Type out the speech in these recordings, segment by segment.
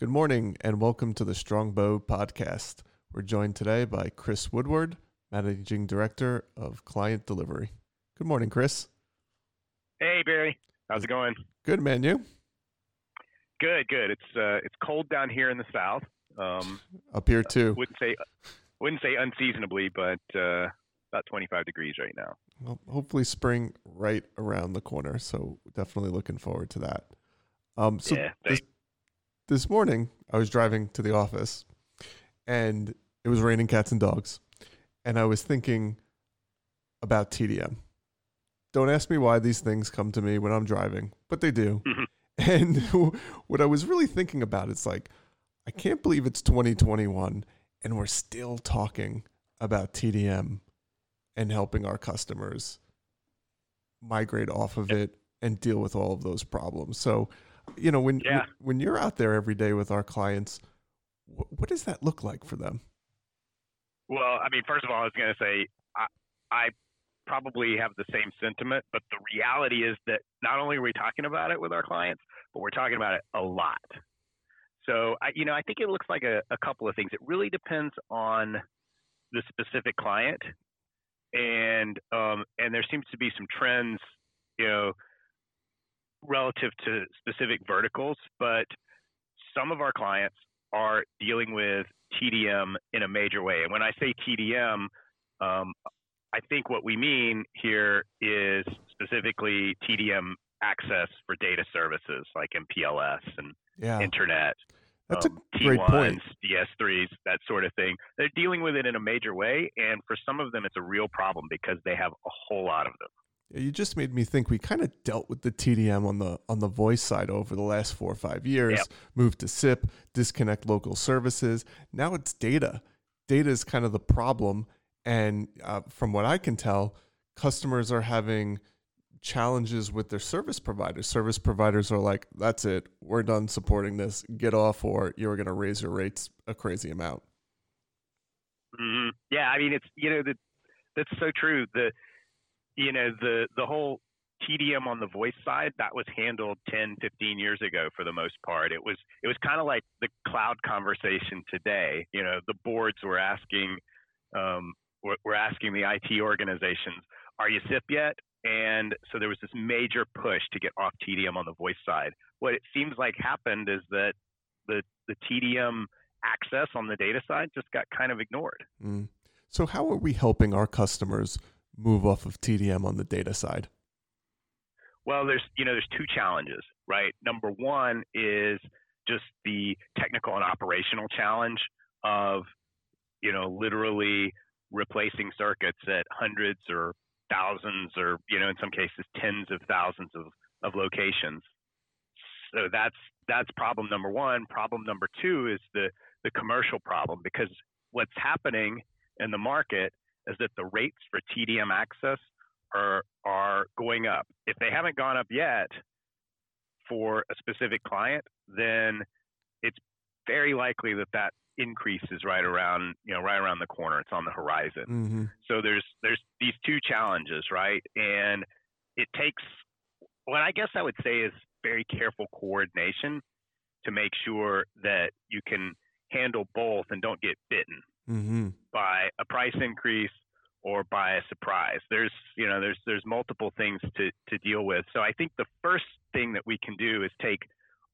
Good morning and welcome to the Strongbow podcast. We're joined today by Chris Woodward, Managing Director of Client Delivery. Good morning, Chris. Hey, Barry. How's it going? Good, man. You? Good, good. It's uh, it's cold down here in the south. Um, Up here too. Wouldn't say wouldn't say unseasonably, but uh, about 25 degrees right now. Well, hopefully spring right around the corner. So definitely looking forward to that. Um, so yeah, this, this morning I was driving to the office and it was raining cats and dogs. And I was thinking about TDM. Don't ask me why these things come to me when I'm driving, but they do. Mm-hmm. And what I was really thinking about is like, I can't believe it's 2021 and we're still talking about TDM and helping our customers migrate off of it and deal with all of those problems. So you know when yeah. when you're out there every day with our clients what, does that look like for them? Well i mean first of all i was going to say I, I probably have the same sentiment but the reality is that not only are we talking about it with our clients but we're talking about it a lot. So I, you know i think it looks like a, a couple of things. It really depends on the specific client and um, and there seems to be some trends you know relative to specific verticals, but some of our clients are dealing with TDM in a major way. And when I say TDM, um, I think what we mean here is specifically TDM access for data services like MPLS and yeah. internet. That's um, a great T1s, point. DS3s, that sort of thing. They're dealing with it in a major way, and for some of them, it's a real problem because they have a whole lot of them. You just made me think we kind of dealt with the TDM on the on the voice side over the last four or five years. Yep. Moved to SIP, disconnect local services. Now it's data. Data is kind of the problem, and uh, from what I can tell, customers are having challenges with their service providers. Service providers are like, "That's it, we're done supporting this. Get off, or you're going to raise your rates a crazy amount." Mm-hmm. Yeah, I mean, it's you know that that's so true. The you know the the whole TDM on the voice side that was handled 10 15 years ago for the most part. It was it was kind of like the cloud conversation today. You know the boards were asking um, were asking the IT organizations are you SIP yet? And so there was this major push to get off TDM on the voice side. What it seems like happened is that the the TDM access on the data side just got kind of ignored. Mm. so how are we helping our customers move off of TDM on the data side? Well, there's you know there's two challenges, right? Number one is just the technical and operational challenge of you know literally replacing circuits at hundreds or thousands or you know in some cases tens of thousands of, of locations. So that's that's problem number one. Problem number two is the the commercial problem because what's happening in the market is that the rates for TDM access are are going up. If they haven't gone up yet for a specific client, then it's very likely that that increase is right around you know right around the corner. It's on the horizon. Mm-hmm. So there's there's these two challenges, right? And it takes what I guess I would say is very careful coordination to make sure that you can handle both and don't get bitten mm-hmm. by a price increase or by a surprise. There's you know there's there's multiple things to to deal with. So I think the first thing that we can do is take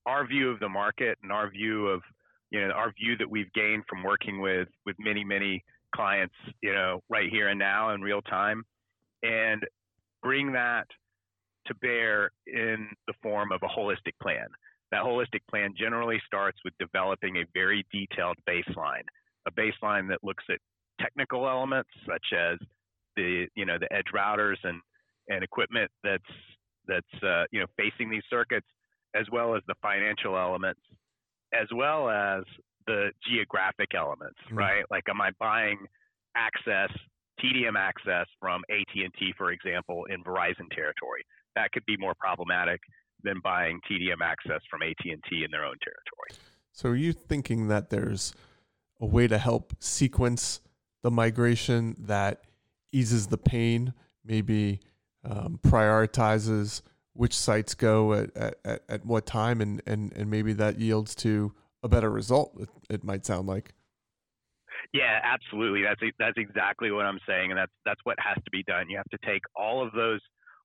our view of the market and our view of you know our view that we've gained from working with with many many clients you know right here and now in real time and bring that to bear in the form of a holistic plan. That holistic plan generally starts with developing a very detailed baseline a baseline that looks at technical elements such as the you know the edge routers and and equipment that's that's uh, you know facing these circuits, as well as the financial elements, as well as the geographic elements, mm-hmm. right? Like, am I buying access, TDM access from AT&T, for example, in Verizon territory? That could be more problematic than buying TDM access from AT&T in their own territory. So, are you thinking that there's a way to help sequence the migration that eases the pain, maybe um, prioritizes which sites go at, at, at what time, and, and, and maybe that yields to a better result. It, it might sound like. Yeah, absolutely. That's that's exactly what I'm saying, and that's that's what has to be done. You have to take all of those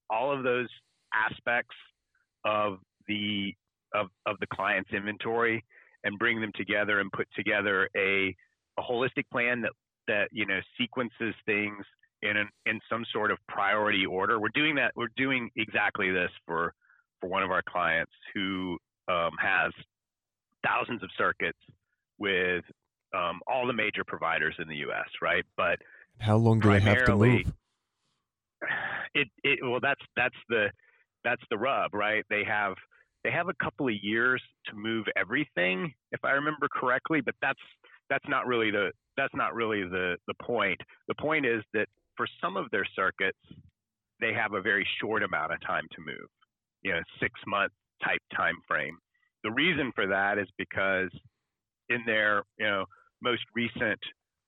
all of those aspects of the of of the client's inventory and bring them together and put together a a holistic plan that that you know sequences things in an, in some sort of priority order. We're doing that. We're doing exactly this for for one of our clients who um, has thousands of circuits with um, all the major providers in the U.S. Right, but how long do they have to move? It, it well, that's that's the that's the rub, right? They have they have a couple of years to move everything, if I remember correctly, but that's that's not really the that's not really the the point. The point is that for some of their circuits, they have a very short amount of time to move, you know, six month type time frame. The reason for that is because in their, you know, most recent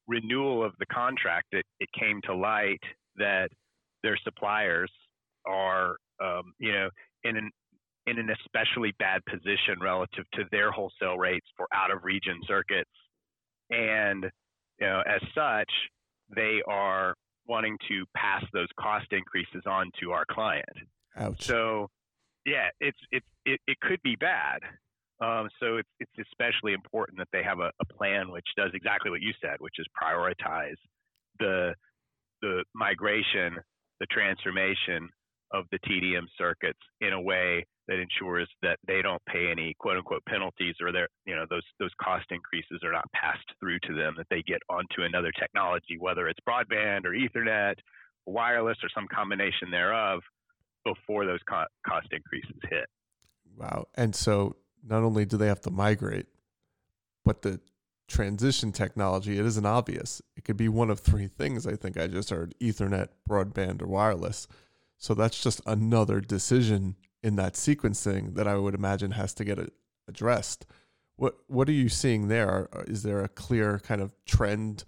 renewal of the contract, it, it came to light that their suppliers are, um, you know, in an in an especially bad position relative to their wholesale rates for out of region circuits, and you know, as such, they are wanting to pass those cost increases on to our client. Ouch. So, yeah, it's it's it, it could be bad. Um, so it's it's especially important that they have a, a plan which does exactly what you said, which is prioritize the the migration, the transformation of the TDM circuits in a way that ensures that they don't pay any quote unquote penalties or their you know those those cost increases are not passed through to them that they get onto another technology whether it's broadband or ethernet wireless or some combination thereof before those co- cost increases hit. Wow. And so not only do they have to migrate but the transition technology it isn't obvious. It could be one of three things i think. I just heard ethernet broadband or wireless so that's just another decision in that sequencing that I would imagine has to get addressed. What what are you seeing there? Is there a clear kind of trend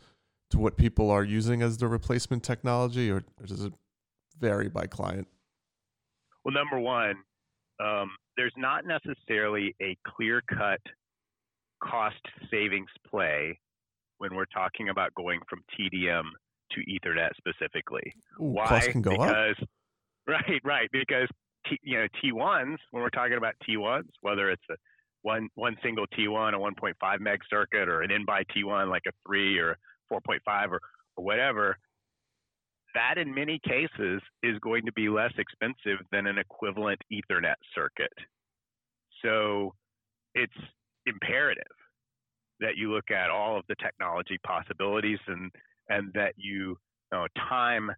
to what people are using as the replacement technology, or, or does it vary by client? Well, number one, um, there's not necessarily a clear cut cost savings play when we're talking about going from TDM to Ethernet specifically. Ooh, Why? because, up? Right, right. Because T, you know T1s when we're talking about T1s, whether it's a one one single T1, a 1.5 meg circuit, or an in by T1 like a three or 4.5 or, or whatever, that in many cases is going to be less expensive than an equivalent Ethernet circuit. So it's imperative that you look at all of the technology possibilities and and that you, you know, time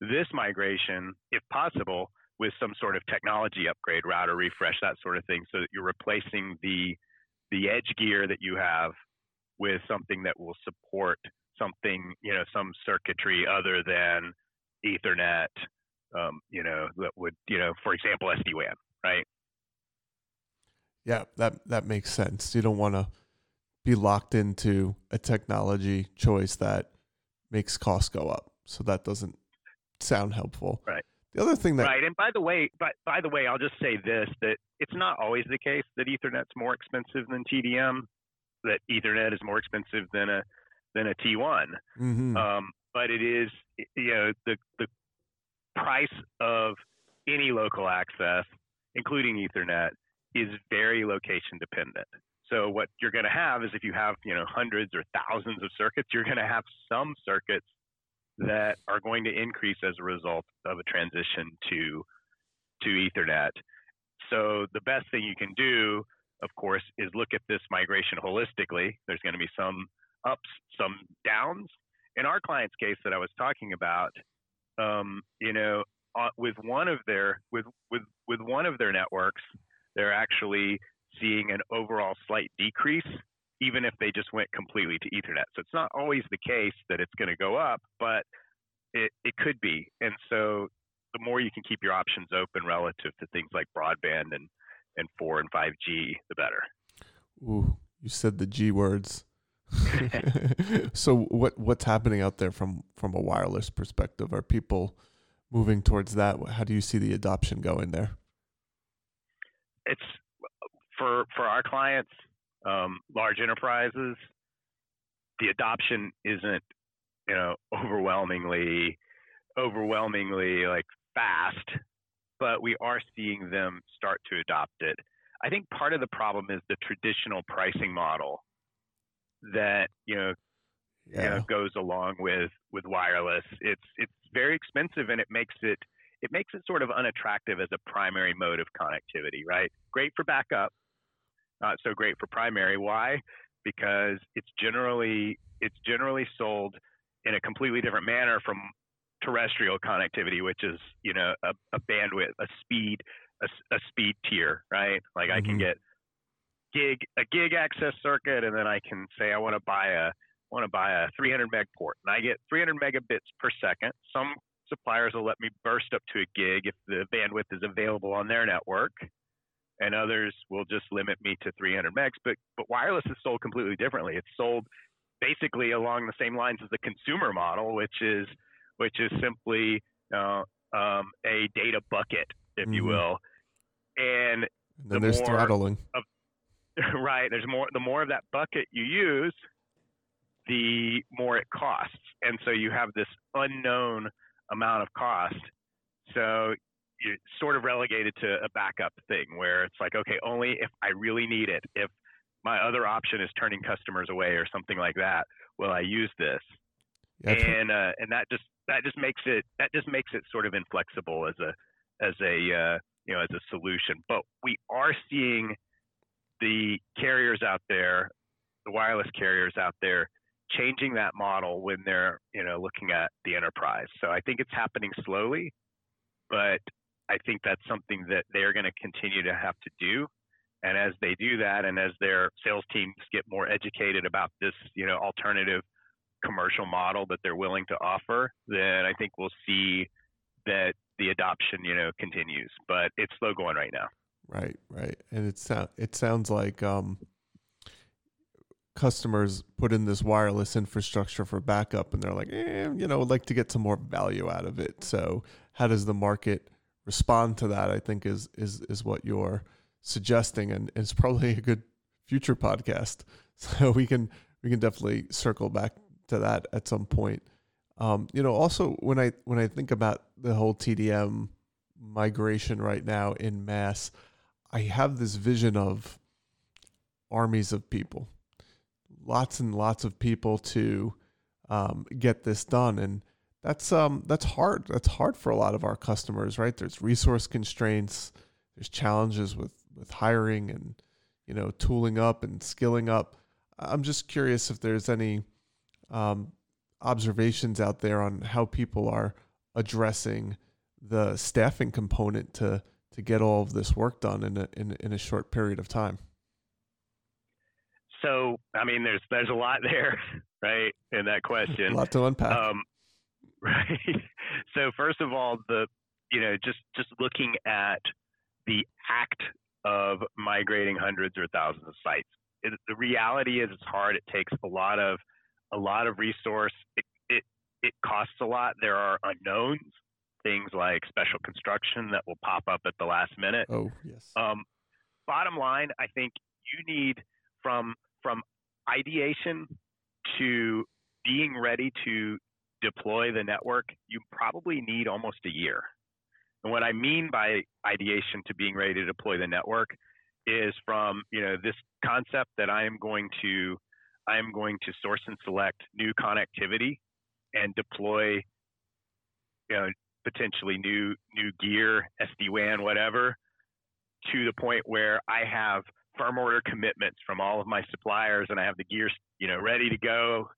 this migration, if possible, with some sort of technology upgrade, router refresh, that sort of thing, so that you're replacing the the edge gear that you have with something that will support something, you know, some circuitry other than Ethernet, um, you know, that would, you know, for example, SD WAN, right? Yeah, that that makes sense. You don't want to be locked into a technology choice that makes costs go up. So that doesn't sound helpful. Right. The other thing that right, and by the way, by, by the way, I'll just say this: that it's not always the case that Ethernet's more expensive than TDM. That Ethernet is more expensive than a than a T1. Mm-hmm. Um, but it is, you know, the the price of any local access, including Ethernet, is very location dependent. So what you're going to have is if you have, you know, hundreds or thousands of circuits, you're going to have some circuits that are going to increase as a result of a transition to to Ethernet. So the best thing you can do, of course, is look at this migration holistically. There's going to be some ups, some downs. In our client's case that I was talking about, um, you know, uh, with one of their with with with one of their networks, they're actually seeing an overall slight decrease even if they just went completely to Ethernet. So it's not always the case that it's going to go up, but it, it could be. And so the more you can keep your options open relative to things like broadband and, and 4 and 5G, the better. Ooh, you said the G words. so what what's happening out there from from a wireless perspective? Are people moving towards that? How do you see the adoption going there? It's for for our clients um, large enterprises, the adoption isn't, you know, overwhelmingly, overwhelmingly like fast, but we are seeing them start to adopt it. I think part of the problem is the traditional pricing model that you know, Yeah. you know goes along with with wireless. It's it's very expensive and it makes it it makes it sort of unattractive as a primary mode of connectivity, right? Great for backup, not so great for primary. Why? Because it's generally it's generally sold in a completely different manner from terrestrial connectivity, which is you know a, a bandwidth, a speed, a, a, speed tier, right? Like I can Mhm. get gig a gig access circuit, and then I can say I want to buy a want to buy a 300 meg port, and I get 300 megabits per second. Some suppliers will let me burst up to a gig if the bandwidth is available on their network, and others will just limit me to 300 megs. But but wireless is sold completely differently. It's sold basically along the same lines as the consumer model, which is which is simply uh, um, a data bucket, if you Mhm. will. And And then the there's more- throttling. right, there's more. The more of that bucket you use, the more it costs, and so you have this unknown amount of cost. So you're sort of relegated to a backup thing where it's like, okay, only if I really need it. If my other option is turning customers away or something like that, will I use this? I've and uh, and that just that just makes it that just makes it sort of inflexible as a as a uh, you know as a solution. But we are seeing the carriers out there, the wireless carriers out there, changing that model when they're you know looking at the enterprise. So I think it's happening slowly, but I think that's something that they're going to continue to have to do. And as they do that, and as their sales teams get more educated about this, you know, alternative commercial model that they're willing to offer, then I think we'll see that the adoption, you know, continues. But it's slow going right now. Right, right. And it it sounds like um, customers put in this wireless infrastructure for backup, and they're like, eh, you know, would like to get some more value out of it. So, how does the market respond to that? I think is is is what you're suggesting, and it's probably a good future podcast. So we can we can definitely circle back to that at some point. Um, you know, also when I when I think about the whole TDM migration right now in mass, I have this vision of armies of people, lots and lots of people to um, get this done, and that's um that's hard. That's hard for a lot of our customers, right? There's resource constraints, there's challenges with with hiring and you know tooling up and skilling up. I'm just curious if there's any um, observations out there on how people are addressing the staffing component to to get all of this work done in a in, in a short period of time. So, I mean, there's there's a lot there, right, in that question. A lot to unpack. Um, right. So first of all, the you know just just looking at the act of migrating hundreds or thousands of sites, it, the reality is it's hard. It takes a lot of a lot of resource. It it it costs a lot. There are unknowns, things like special construction that will pop up at the last minute. oh yes. Um, bottom line, I think you need from from ideation to being ready to deploy the network, you probably need almost a year. And what I mean by ideation to being ready to deploy the network is from you know this concept that I am going to I am going to source and select new connectivity and deploy you know potentially new new gear, SD WAN, whatever, to the point where I have firm order commitments from all of my suppliers and I have the gear, you know, ready to go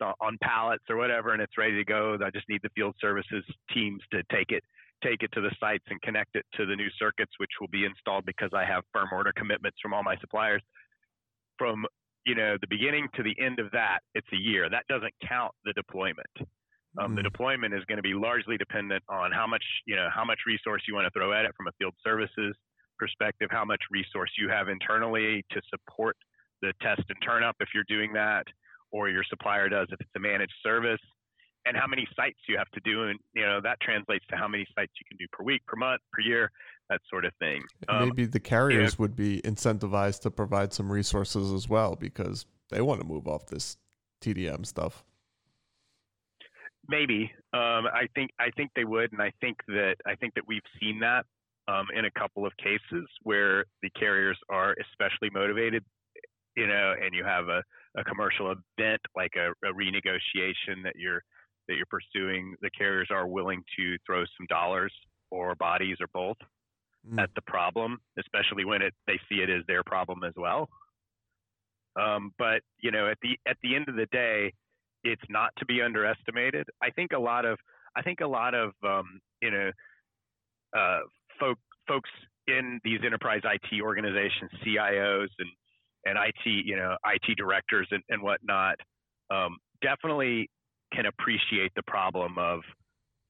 on pallets or whatever, and it's ready to go. I just need the field services teams to take it, take it to the sites and connect it to the new circuits, which will be installed because I have firm order commitments from all my suppliers. From you know the beginning to the end of that, it's a year. That doesn't count the deployment. Um, The Mm. deployment is going to be largely dependent on how much you know how much resource you want to throw at it from a field services perspective, how much resource you have internally to support the test and turn up if you're doing that, or your supplier does if it's a managed service. and how many sites you have to do, and you know that translates to how many sites you can do per week, per month, per year, that sort of thing. Um, maybe the carriers would be incentivized to provide some resources as well because they want to move off this TDM stuff. Maybe um, I think I think they would, and I think that I think that we've seen that um, in a couple of cases where the carriers are especially motivated, you know, and you have a, a commercial event like a, a renegotiation that you're that you're pursuing, the carriers are willing to throw some dollars or bodies or both mm. at the problem, especially when it they see it as their problem as well. Um, but you know, at the at the end of the day, it's not to be underestimated. I think a lot of I think a lot of um, you know uh, folk, folks in these enterprise IT organizations, CIOs and and IT you know IT directors and, and whatnot, um, definitely can appreciate the problem of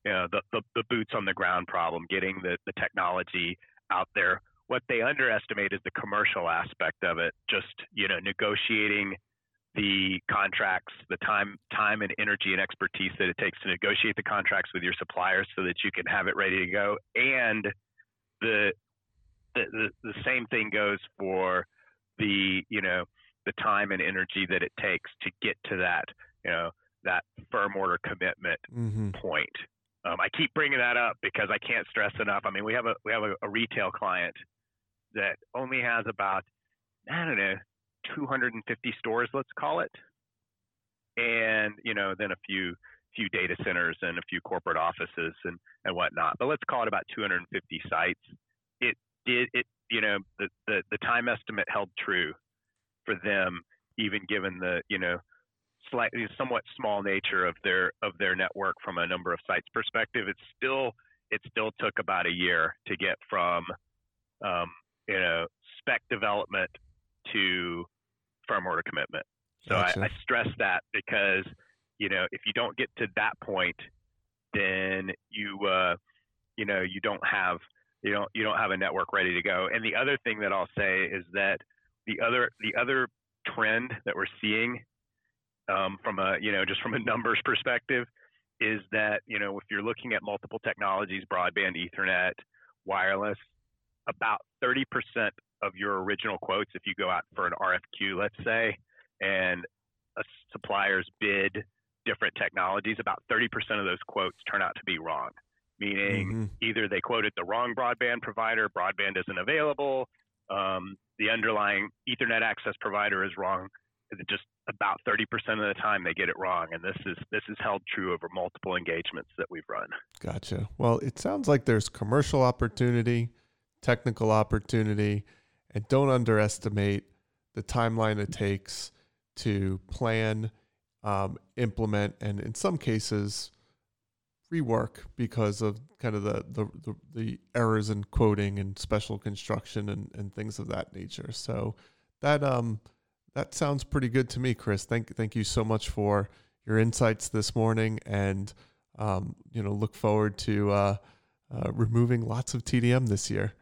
you know the, the, the boots on the ground problem, getting the, the technology out there. What they underestimate is the commercial aspect of it. Just you know negotiating the contracts, the time, time and energy and expertise that it takes to negotiate the contracts with your suppliers so that you can have it ready to go. And the the, the, the same thing goes for the you know the time and energy that it takes to get to that you know that firm order commitment mm-hmm. point. Um, I keep bringing that up because I can't stress enough. I mean, we have a we have a, a retail client that only has about I don't know 250 stores, let's call it, and you know then a few few data centers and a few corporate offices and and whatnot. But let's call it about 250 sites. It did it you know the the, the time estimate held true for them, even given the you know slightly somewhat small nature of their of their network from a number of sites perspective. It still it still took about a year to get from um, you know spec development to firm order commitment. So. I, I stress that because you know if you don't get to that point, then you uh, you know you don't have you don't you don't have a network ready to go. And the other thing that I'll say is that the other the other trend that we're seeing um, from a you know just from a numbers perspective is that you know if you're looking at multiple technologies, broadband, Ethernet, wireless, about 30% of your original quotes, if you go out for an RFQ, let's say, and a supplier's bid different technologies, about 30% of those quotes turn out to be wrong. Meaning, mm-hmm. either they quoted the wrong broadband provider, broadband isn't available, um, the underlying Ethernet access provider is wrong. Just about 30% of the time they get it wrong, and this is this is held true over multiple engagements that we've run. Gotcha. Well, it sounds like there's commercial opportunity, technical opportunity, and don't underestimate the timeline it takes to plan, um, implement, and in some cases, rework because of kind of the, the, the, the, errors in quoting and special construction and, and things of that nature. So that um that sounds pretty good to me, Chris. Thank thank you so much for your insights this morning, and um, you know look forward to uh, uh, removing lots of TDM this year.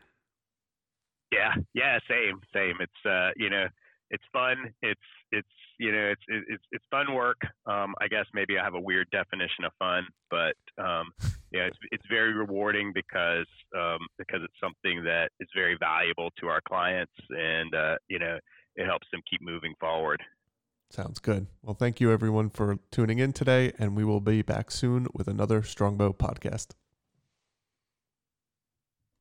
Yeah, yeah, same, same. It's uh, you know, it's fun. It's it's you know, it's it's it's fun work. Um, I guess maybe I have a weird definition of fun, but um, yeah, it's it's very rewarding because um, because it's something that is very valuable to our clients, and uh, you know, it helps them keep moving forward. Sounds good. Well, thank you everyone for tuning in today, and we will be back soon with another Strongbow podcast.